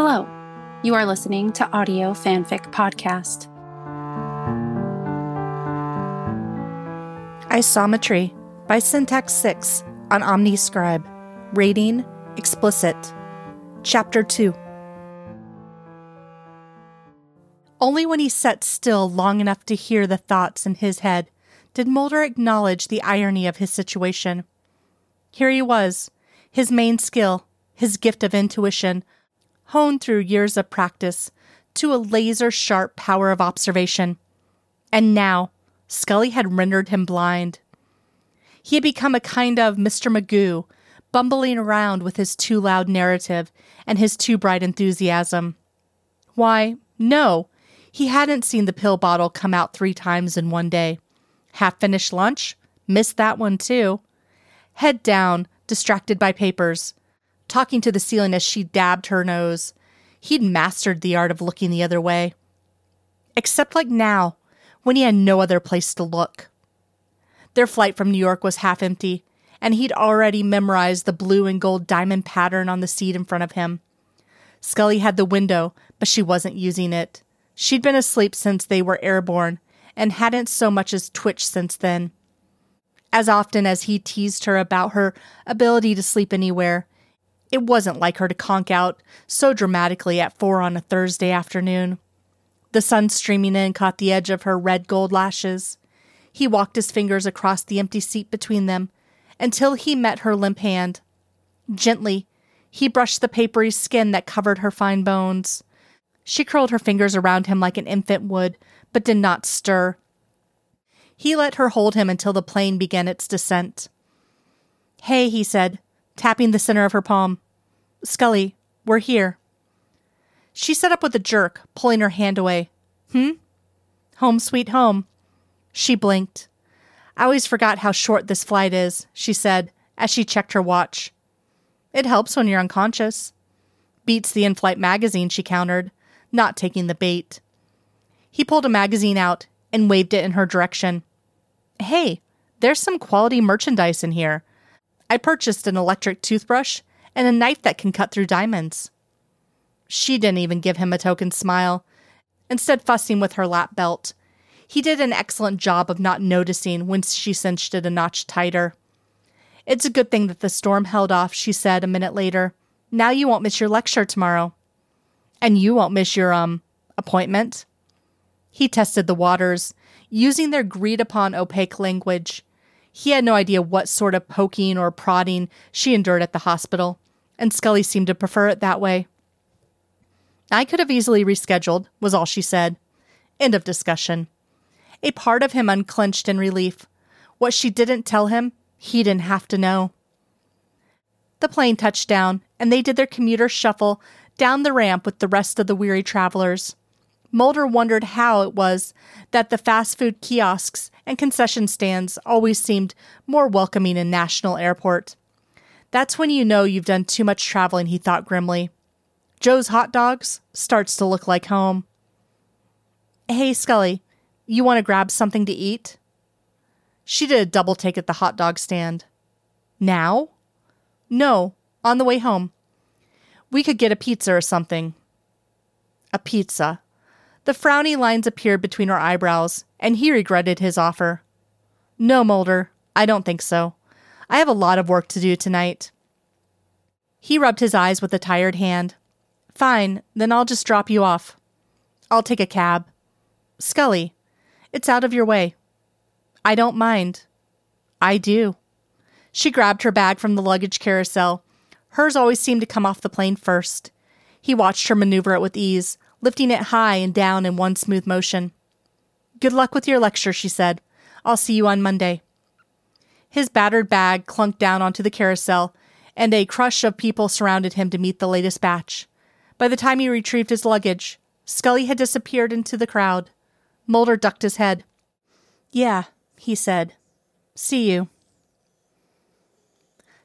Hello, you are listening to Audio Fanfic Podcast. Isometry by Syntax 6 on OmniScribe. Rating Explicit. Chapter 2. Only when he sat still long enough to hear the thoughts in his head did Mulder acknowledge the irony of his situation. Here he was, his main skill, his gift of intuition, honed through years of practice to a laser sharp power of observation. And now, Scully had rendered him blind. He had become a kind of Mr. Magoo, bumbling around with his too loud narrative and his too bright enthusiasm. Why, no, he hadn't seen the pill bottle come out three times in one day. Half finished lunch? Missed that one too. Head down, distracted by papers, talking to the ceiling as she dabbed her nose. He'd mastered the art of looking the other way. Except like now, when he had no other place to look. Their flight from New York was half empty, and he'd already memorized the blue and gold diamond pattern on the seat in front of him. Scully had the window, but she wasn't using it. She'd been asleep since they were airborne, and hadn't so much as twitched since then. As often as he teased her about her ability to sleep anywhere, it wasn't like her to conk out so dramatically at four on a Thursday afternoon. The sun streaming in caught the edge of her red gold lashes. He walked his fingers across the empty seat between them until he met her limp hand. Gently, he brushed the papery skin that covered her fine bones. She curled her fingers around him like an infant would, but did not stir. He let her hold him until the plane began its descent. Hey, he said, tapping the center of her palm. Scully, we're here. She sat up with a jerk, pulling her hand away. Hmm? Home sweet home. She blinked. I always forgot how short this flight is, she said as she checked her watch. It helps when you're unconscious. Beats the in flight magazine, she countered, not taking the bait. He pulled a magazine out and waved it in her direction. Hey, there's some quality merchandise in here. I purchased an electric toothbrush and a knife that can cut through diamonds. She didn't even give him a token smile, instead, fussing with her lap belt. He did an excellent job of not noticing when she cinched it a notch tighter. It's a good thing that the storm held off, she said a minute later. Now you won't miss your lecture tomorrow. And you won't miss your, um, appointment. He tested the waters, using their agreed upon opaque language. He had no idea what sort of poking or prodding she endured at the hospital, and Scully seemed to prefer it that way. I could have easily rescheduled, was all she said. End of discussion. A part of him unclenched in relief. What she didn't tell him, he didn't have to know. The plane touched down, and they did their commuter shuffle down the ramp with the rest of the weary travelers. Mulder wondered how it was that the fast food kiosks and concession stands always seemed more welcoming in National Airport. That's when you know you've done too much traveling, he thought grimly. Joe's Hot Dogs starts to look like home. Hey, Scully, you want to grab something to eat? She did a double take at the hot dog stand. Now? No, on the way home. We could get a pizza or something. A pizza. The frowny lines appeared between her eyebrows, and he regretted his offer. No, Mulder, I don't think so. I have a lot of work to do tonight. He rubbed his eyes with a tired hand. Fine, then I'll just drop you off. I'll take a cab. Scully, it's out of your way. I don't mind. I do. She grabbed her bag from the luggage carousel. Hers always seemed to come off the plane first. He watched her maneuver it with ease, lifting it high and down in one smooth motion. Good luck with your lecture, she said. I'll see you on Monday. His battered bag clunked down onto the carousel, and a crush of people surrounded him to meet the latest batch. By the time he retrieved his luggage, Scully had disappeared into the crowd. Mulder ducked his head. Yeah, he said. See you.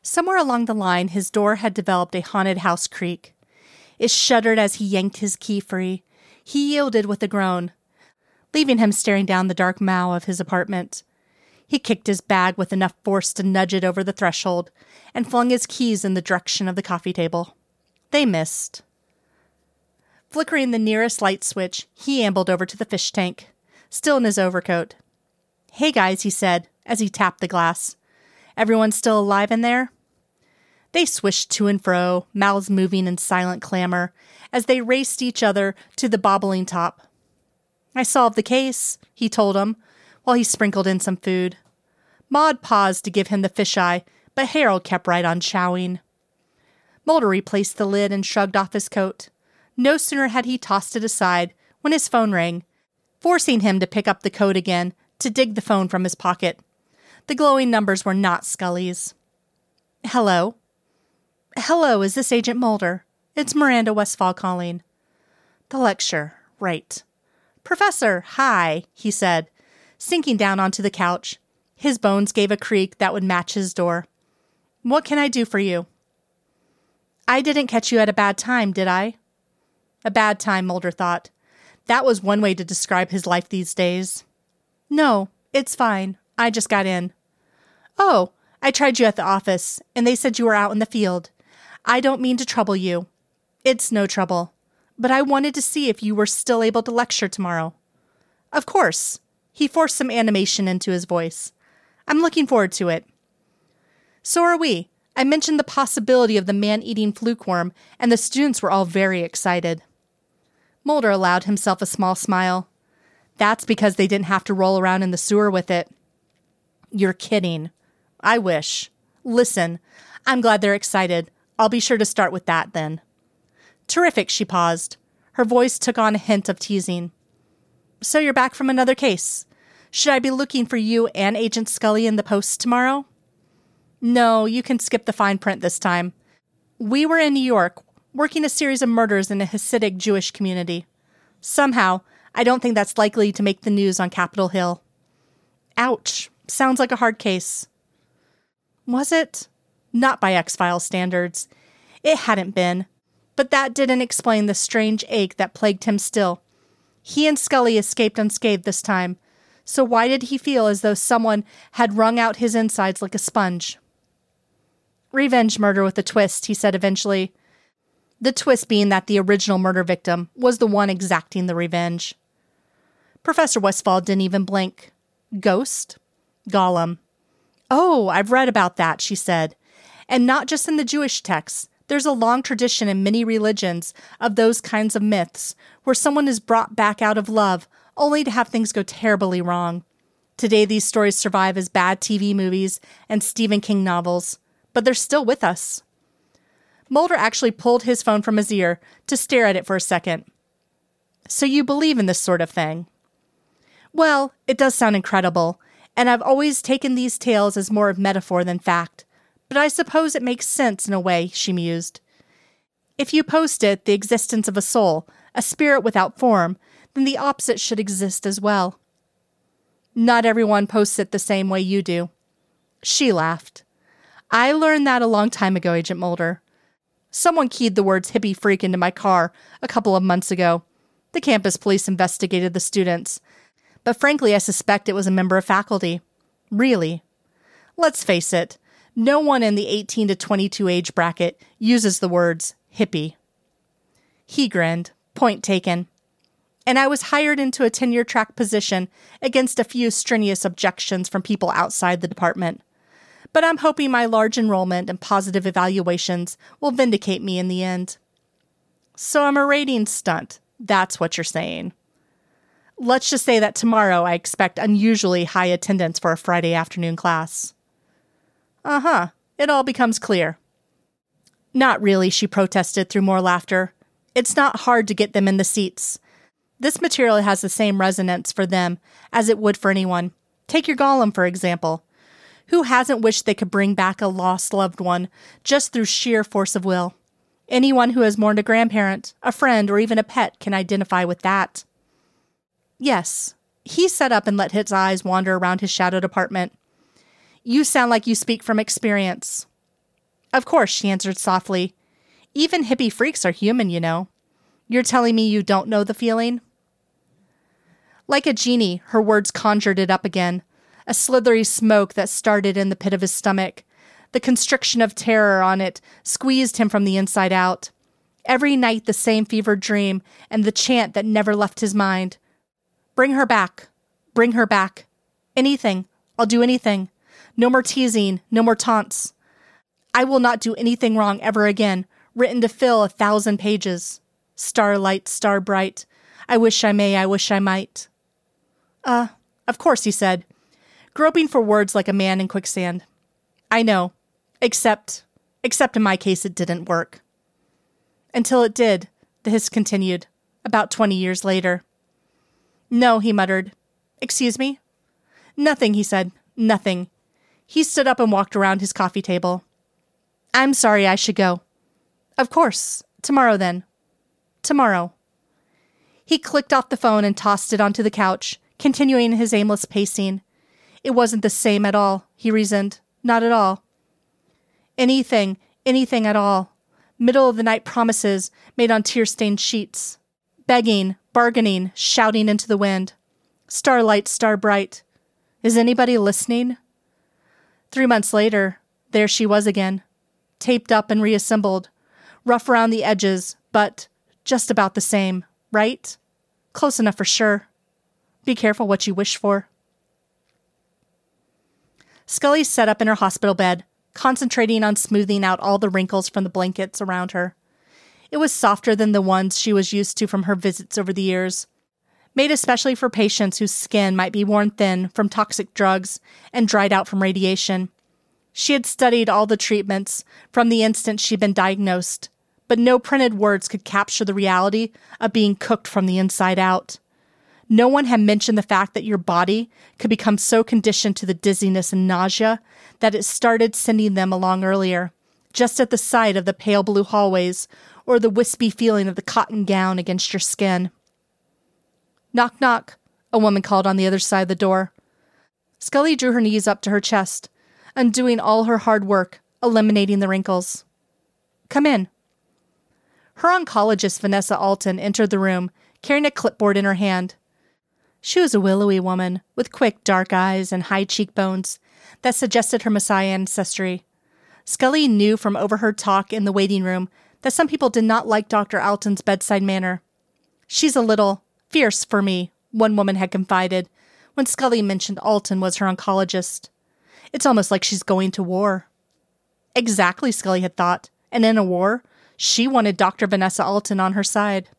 Somewhere along the line, his door had developed a haunted house creak. It shuddered as he yanked his key free. He yielded with a groan, leaving him staring down the dark maw of his apartment. He kicked his bag with enough force to nudge it over the threshold and flung his keys in the direction of the coffee table. They missed. Flickering the nearest light switch, he ambled over to the fish tank, still in his overcoat. Hey guys, he said as he tapped the glass. Everyone still alive in there? They swished to and fro, mouths moving in silent clamor, as they raced each other to the bobbling top. I solved the case, he told him, while he sprinkled in some food. Maud paused to give him the fisheye, but Harold kept right on chowing. Mulder replaced the lid and shrugged off his coat. No sooner had he tossed it aside when his phone rang, forcing him to pick up the coat again to dig the phone from his pocket. The glowing numbers were not Scully's. Hello. Hello, is this Agent Mulder? It's Miranda Westfall calling. The lecture, right. Professor, hi, he said, sinking down onto the couch. His bones gave a creak that would match his door. What can I do for you? I didn't catch you at a bad time, did I? A bad time, Mulder thought. That was one way to describe his life these days. No, it's fine. I just got in. Oh, I tried you at the office, and they said you were out in the field. I don't mean to trouble you. It's no trouble. But I wanted to see if you were still able to lecture tomorrow. Of course. He forced some animation into his voice. I'm looking forward to it. So are we. I mentioned the possibility of the man eating fluke worm, and the students were all very excited. Mulder allowed himself a small smile. That's because they didn't have to roll around in the sewer with it. You're kidding. I wish. Listen, I'm glad they're excited. I'll be sure to start with that then. Terrific, she paused. Her voice took on a hint of teasing. So you're back from another case. Should I be looking for you and Agent Scully in the post tomorrow? No, you can skip the fine print this time. We were in New York, working a series of murders in a Hasidic Jewish community. Somehow, I don't think that's likely to make the news on Capitol Hill. Ouch. Sounds like a hard case. Was it? Not by X Files standards. It hadn't been. But that didn't explain the strange ache that plagued him still. He and Scully escaped unscathed this time, so why did he feel as though someone had wrung out his insides like a sponge? Revenge murder with a twist, he said eventually. The twist being that the original murder victim was the one exacting the revenge. Professor Westfall didn't even blink. Ghost? Golem. Oh, I've read about that, she said. And not just in the Jewish texts. There's a long tradition in many religions of those kinds of myths where someone is brought back out of love only to have things go terribly wrong. Today, these stories survive as bad TV movies and Stephen King novels but they're still with us. Mulder actually pulled his phone from his ear to stare at it for a second. So you believe in this sort of thing? Well, it does sound incredible, and I've always taken these tales as more of metaphor than fact, but I suppose it makes sense in a way, she mused. If you post it the existence of a soul, a spirit without form, then the opposite should exist as well. Not everyone posts it the same way you do. She laughed. I learned that a long time ago, Agent Mulder. Someone keyed the words hippie freak into my car a couple of months ago. The campus police investigated the students, but frankly, I suspect it was a member of faculty. Really. Let's face it, no one in the 18 to 22 age bracket uses the words hippie. He grinned, point taken. And I was hired into a tenure track position against a few strenuous objections from people outside the department but I'm hoping my large enrollment and positive evaluations will vindicate me in the end. So I'm a rating stunt. That's what you're saying. Let's just say that tomorrow I expect unusually high attendance for a Friday afternoon class. Uh huh. It all becomes clear. Not really, she protested through more laughter. It's not hard to get them in the seats. This material has the same resonance for them as it would for anyone. Take your golem, for example. Who hasn't wished they could bring back a lost loved one just through sheer force of will? Anyone who has mourned a grandparent, a friend, or even a pet can identify with that. Yes, he sat up and let his eyes wander around his shadowed apartment. You sound like you speak from experience. Of course, she answered softly. Even hippie freaks are human, you know. You're telling me you don't know the feeling? Like a genie, her words conjured it up again, a slithery smoke that started in the pit of his stomach. The constriction of terror on it squeezed him from the inside out. Every night, the same fevered dream and the chant that never left his mind. Bring her back. Bring her back. Anything. I'll do anything. No more teasing. No more taunts. I will not do anything wrong ever again, written to fill a thousand pages. Starlight, star bright. I wish I may, I wish I might. Uh, of course, he said, groping for words like a man in quicksand. I know. Except, except in my case, it didn't work. Until it did, the hiss continued, about twenty years later. No, he muttered. Excuse me? Nothing, he said. Nothing. He stood up and walked around his coffee table. I'm sorry I should go. Of course. Tomorrow, then. Tomorrow. He clicked off the phone and tossed it onto the couch, continuing his aimless pacing. It wasn't the same at all, he reasoned. Not at all. Anything, anything at all middle of the night promises made on tear stained sheets, begging, bargaining, shouting into the wind. Starlight, star bright. Is anybody listening? Three months later, there she was again, taped up and reassembled, rough around the edges, but just about the same, right? Close enough for sure. Be careful what you wish for. Scully sat up in her hospital bed, concentrating on smoothing out all the wrinkles from the blankets around her. It was softer than the ones she was used to from her visits over the years, made especially for patients whose skin might be worn thin from toxic drugs and dried out from radiation. She had studied all the treatments from the instant she'd been diagnosed, but no printed words could capture the reality of being cooked from the inside out. No one had mentioned the fact that your body could become so conditioned to the dizziness and nausea that it started sending them along earlier, just at the sight of the pale blue hallways or the wispy feeling of the cotton gown against your skin. Knock, knock, a woman called on the other side of the door. Scully drew her knees up to her chest, undoing all her hard work, eliminating the wrinkles. Come in. Her oncologist, Vanessa Alton, entered the room, carrying a clipboard in her hand. She was a willowy woman, with quick dark eyes and high cheekbones that suggested her Maasai ancestry. Scully knew from overheard talk in the waiting room that some people did not like Dr. Alton's bedside manner. She's a little fierce for me, one woman had confided when Scully mentioned Alton was her oncologist. It's almost like she's going to war. Exactly, Scully had thought, and in a war, she wanted Dr. Vanessa Alton on her side.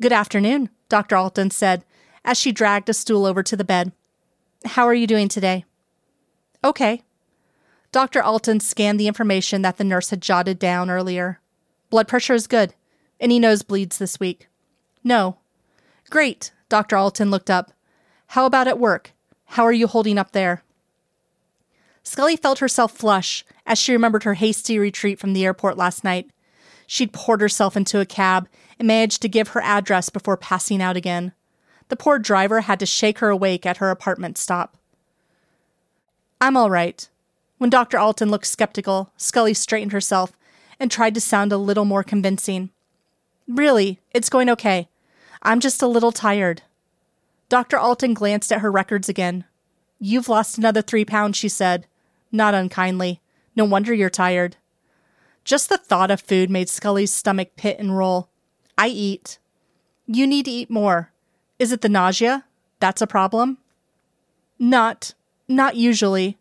Good afternoon, Dr. Alton said as she dragged a stool over to the bed. How are you doing today? Okay. Dr. Alton scanned the information that the nurse had jotted down earlier. Blood pressure is good. Any nosebleeds this week? No. Great. Dr. Alton looked up. How about at work? How are you holding up there? Scully felt herself flush as she remembered her hasty retreat from the airport last night. She'd poured herself into a cab and managed to give her address before passing out again. The poor driver had to shake her awake at her apartment stop. I'm all right. When Dr. Alton looked skeptical, Scully straightened herself and tried to sound a little more convincing. Really, it's going okay. I'm just a little tired. Dr. Alton glanced at her records again. You've lost another three pounds, she said, not unkindly. No wonder you're tired. Just the thought of food made Scully's stomach pit and roll. I eat. You need to eat more. Is it the nausea? That's a problem? Not, not usually.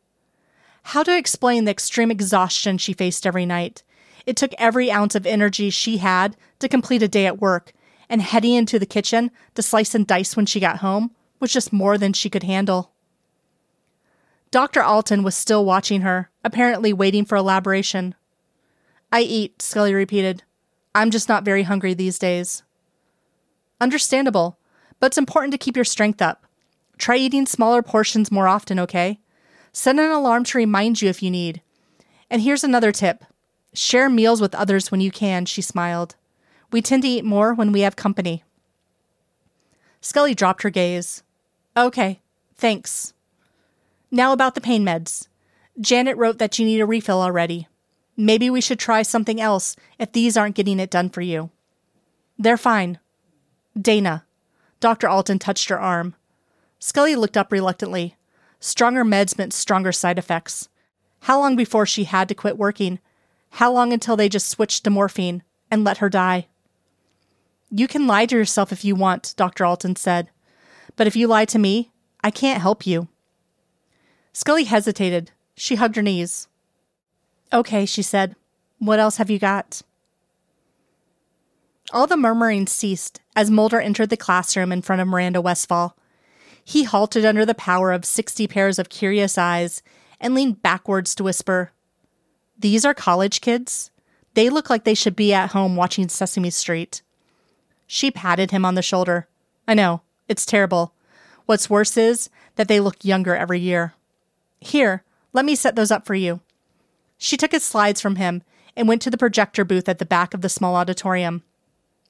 How to explain the extreme exhaustion she faced every night? It took every ounce of energy she had to complete a day at work, and heading into the kitchen to slice and dice when she got home was just more than she could handle. Dr. Alton was still watching her, apparently waiting for elaboration. I eat, Scully repeated. I'm just not very hungry these days. Understandable but it's important to keep your strength up. Try eating smaller portions more often, okay? Set an alarm to remind you if you need. And here's another tip share meals with others when you can, she smiled. We tend to eat more when we have company. Scully dropped her gaze. Okay, thanks. Now about the pain meds. Janet wrote that you need a refill already. Maybe we should try something else if these aren't getting it done for you. They're fine. Dana. Dr. Alton touched her arm. Scully looked up reluctantly. Stronger meds meant stronger side effects. How long before she had to quit working? How long until they just switched to morphine? and let her die. You can lie to yourself if you want, Dr. Alton said. But if you lie to me, I can't help you. Scully hesitated. She hugged her knees. Okay, she said. What else have you got? All the murmuring ceased as Mulder entered the classroom in front of Miranda Westfall. He halted under the power of sixty pairs of curious eyes and leaned backwards to whisper, These are college kids? They look like they should be at home watching Sesame Street. She patted him on the shoulder. I know, it's terrible. What's worse is that they look younger every year. Here, let me set those up for you. She took his slides from him and went to the projector booth at the back of the small auditorium.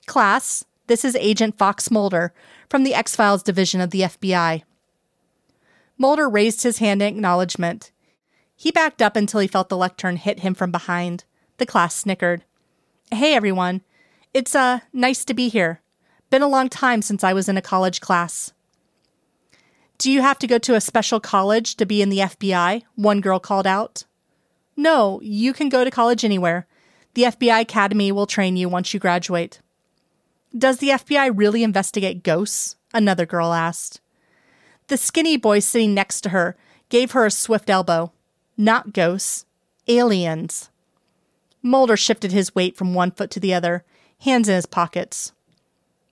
Class, this is Agent Fox Mulder from the X Files division of the FBI. Mulder raised his hand in acknowledgement. He backed up until he felt the lectern hit him from behind. The class snickered. Hey, everyone. It's, uh, nice to be here. Been a long time since I was in a college class. Do you have to go to a special college to be in the FBI? One girl called out. No, you can go to college anywhere. The FBI Academy will train you once you graduate. Does the FBI really investigate ghosts? Another girl asked. The skinny boy sitting next to her gave her a swift elbow. Not ghosts, aliens. Mulder shifted his weight from one foot to the other, hands in his pockets.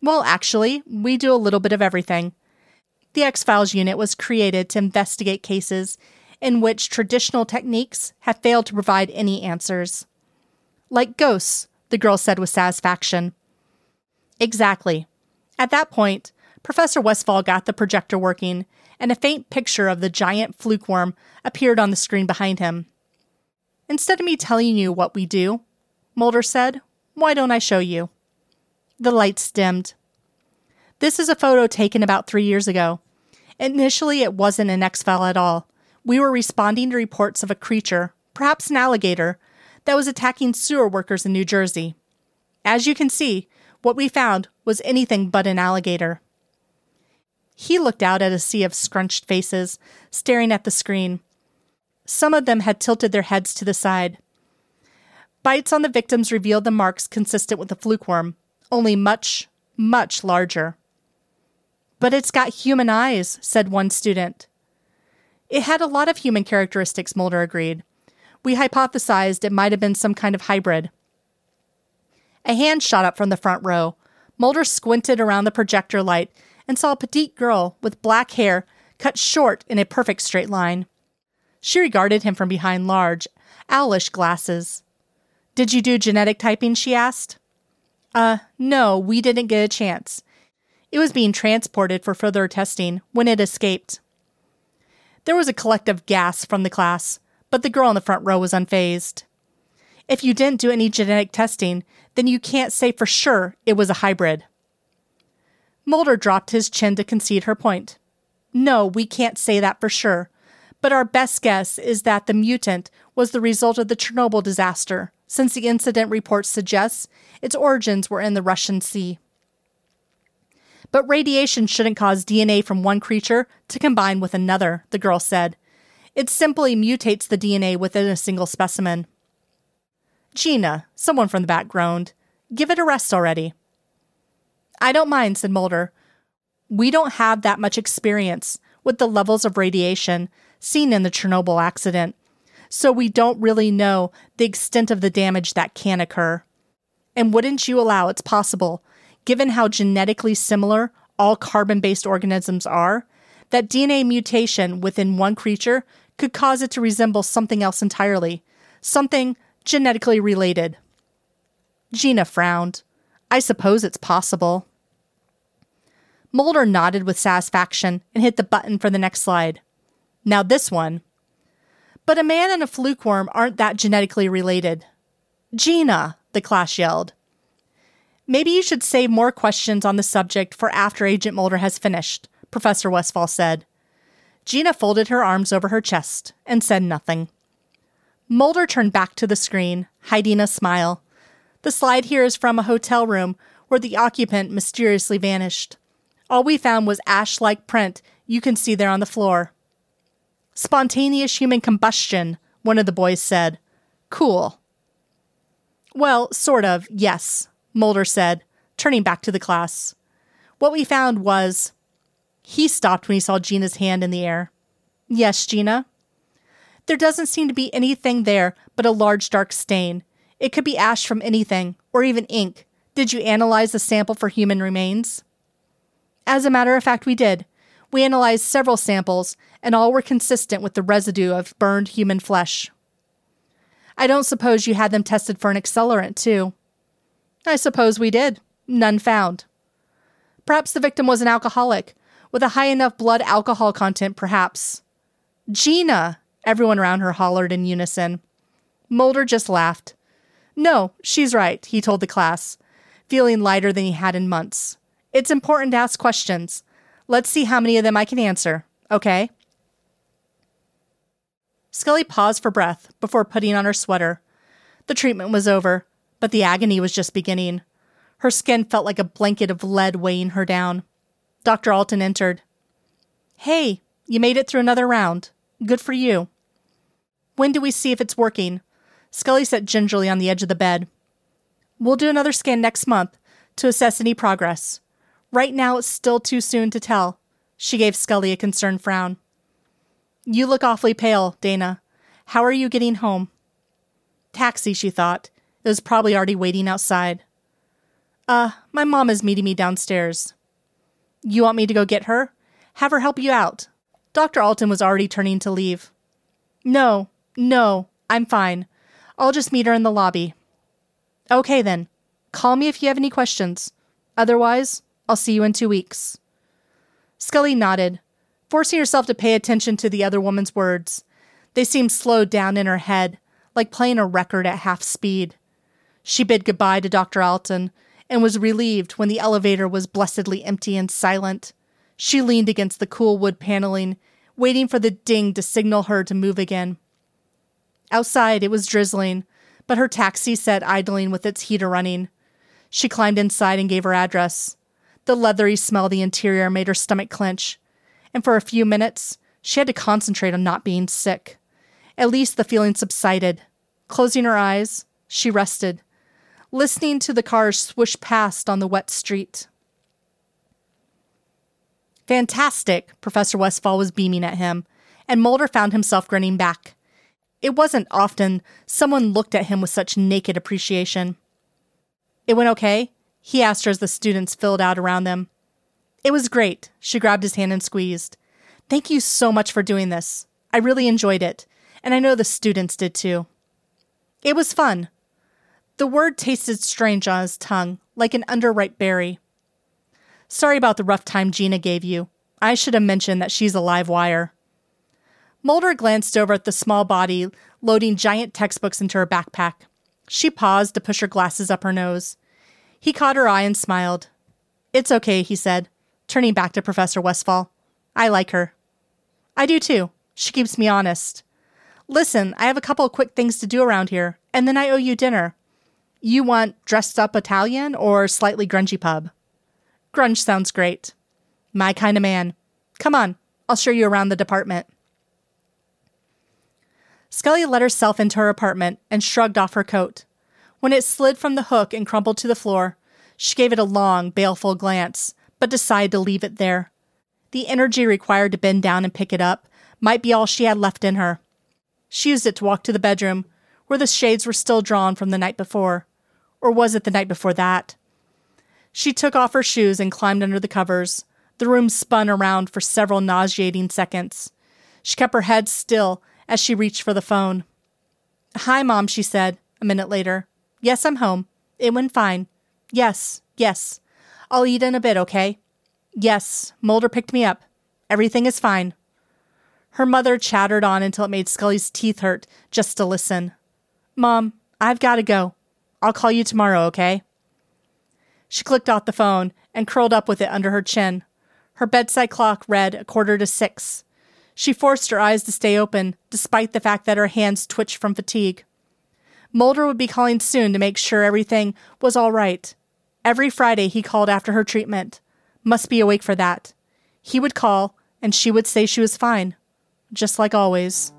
Well, actually, we do a little bit of everything. The X Files unit was created to investigate cases in which traditional techniques have failed to provide any answers. Like ghosts, the girl said with satisfaction. Exactly. At that point, Professor Westfall got the projector working, and a faint picture of the giant fluke worm appeared on the screen behind him. Instead of me telling you what we do, Mulder said, why don't I show you? The lights dimmed. This is a photo taken about three years ago. Initially, it wasn't an X file at all. We were responding to reports of a creature, perhaps an alligator, that was attacking sewer workers in New Jersey. As you can see, what we found was anything but an alligator. He looked out at a sea of scrunched faces, staring at the screen. Some of them had tilted their heads to the side. Bites on the victims revealed the marks consistent with the fluke worm, only much, much larger. But it's got human eyes, said one student. It had a lot of human characteristics, Mulder agreed. We hypothesized it might have been some kind of hybrid. A hand shot up from the front row. Mulder squinted around the projector light and saw a petite girl with black hair cut short in a perfect straight line. She regarded him from behind large, owlish glasses. Did you do genetic typing? she asked. Uh, no, we didn't get a chance. It was being transported for further testing when it escaped. There was a collective gasp from the class, but the girl in the front row was unfazed. If you didn't do any genetic testing, then you can't say for sure it was a hybrid. Mulder dropped his chin to concede her point. No, we can't say that for sure, but our best guess is that the mutant was the result of the Chernobyl disaster, since the incident report suggests its origins were in the Russian Sea. But radiation shouldn't cause DNA from one creature to combine with another, the girl said. It simply mutates the DNA within a single specimen. Gina, someone from the back groaned. Give it a rest already. I don't mind, said Mulder. We don't have that much experience with the levels of radiation seen in the Chernobyl accident, so we don't really know the extent of the damage that can occur. And wouldn't you allow it's possible, given how genetically similar all carbon based organisms are, that DNA mutation within one creature could cause it to resemble something else entirely, something genetically related. Gina frowned. I suppose it's possible. Mulder nodded with satisfaction and hit the button for the next slide. Now, this one. But a man and a fluke worm aren't that genetically related. Gina, the class yelled. Maybe you should save more questions on the subject for after Agent Mulder has finished, Professor Westfall said. Gina folded her arms over her chest and said nothing. Mulder turned back to the screen, hiding a smile. The slide here is from a hotel room where the occupant mysteriously vanished. All we found was ash like print you can see there on the floor. Spontaneous human combustion, one of the boys said. Cool. Well, sort of, yes, Mulder said, turning back to the class. What we found was. He stopped when he saw Gina's hand in the air. Yes, Gina. There doesn't seem to be anything there but a large dark stain. It could be ash from anything, or even ink. Did you analyze the sample for human remains? As a matter of fact, we did. We analyzed several samples, and all were consistent with the residue of burned human flesh. I don't suppose you had them tested for an accelerant, too. I suppose we did. None found. Perhaps the victim was an alcoholic, with a high enough blood alcohol content, perhaps. Gina! Everyone around her hollered in unison. Mulder just laughed. No, she's right, he told the class, feeling lighter than he had in months. It's important to ask questions. Let's see how many of them I can answer, okay? Scully paused for breath before putting on her sweater. The treatment was over, but the agony was just beginning. Her skin felt like a blanket of lead weighing her down. Dr. Alton entered. Hey, you made it through another round. Good for you. When do we see if it's working? Scully sat gingerly on the edge of the bed. We'll do another scan next month to assess any progress. Right now, it's still too soon to tell. She gave Scully a concerned frown. You look awfully pale, Dana. How are you getting home? Taxi, she thought. It was probably already waiting outside. Uh, my mom is meeting me downstairs. You want me to go get her? Have her help you out. Dr. Alton was already turning to leave. No, no, I'm fine. I'll just meet her in the lobby. Okay then. Call me if you have any questions. Otherwise, I'll see you in two weeks. Scully nodded, forcing herself to pay attention to the other woman's words. They seemed slowed down in her head, like playing a record at half speed. She bid goodbye to Dr. Alton and was relieved when the elevator was blessedly empty and silent. She leaned against the cool wood paneling, waiting for the ding to signal her to move again. Outside, it was drizzling, but her taxi sat idling with its heater running. She climbed inside and gave her address. The leathery smell of the interior made her stomach clench, and for a few minutes, she had to concentrate on not being sick. At least the feeling subsided. Closing her eyes, she rested, listening to the cars swoosh past on the wet street. Fantastic, Professor Westfall was beaming at him, and Mulder found himself grinning back. It wasn't often someone looked at him with such naked appreciation. It went okay? He asked her as the students filled out around them. It was great. She grabbed his hand and squeezed. Thank you so much for doing this. I really enjoyed it, and I know the students did too. It was fun. The word tasted strange on his tongue, like an underripe berry. Sorry about the rough time Gina gave you. I should have mentioned that she's a live wire. Mulder glanced over at the small body loading giant textbooks into her backpack. She paused to push her glasses up her nose. He caught her eye and smiled. It's okay, he said, turning back to Professor Westfall. I like her. I do too. She keeps me honest. Listen, I have a couple of quick things to do around here, and then I owe you dinner. You want dressed up Italian or slightly grungy pub? Grunge sounds great. My kind of man. Come on, I'll show you around the department. Scully let herself into her apartment and shrugged off her coat. When it slid from the hook and crumpled to the floor, she gave it a long, baleful glance, but decided to leave it there. The energy required to bend down and pick it up might be all she had left in her. She used it to walk to the bedroom, where the shades were still drawn from the night before. Or was it the night before that? She took off her shoes and climbed under the covers. The room spun around for several nauseating seconds. She kept her head still as she reached for the phone. Hi, Mom, she said, a minute later. Yes, I'm home. It went fine. Yes, yes. I'll eat in a bit, okay? Yes, Mulder picked me up. Everything is fine. Her mother chattered on until it made Scully's teeth hurt just to listen. Mom, I've got to go. I'll call you tomorrow, okay? She clicked off the phone and curled up with it under her chin. Her bedside clock read a quarter to six. She forced her eyes to stay open, despite the fact that her hands twitched from fatigue. Mulder would be calling soon to make sure everything was all right. Every Friday he called after her treatment. Must be awake for that. He would call, and she would say she was fine. Just like always.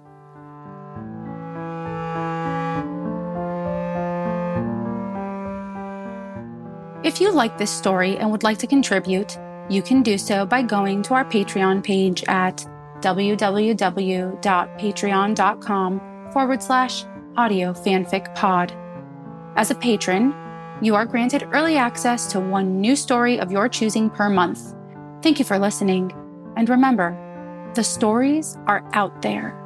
If you like this story and would like to contribute, you can do so by going to our Patreon page at www.patreon.com forward slash audio fanfic pod. As a patron, you are granted early access to one new story of your choosing per month. Thank you for listening, and remember, the stories are out there.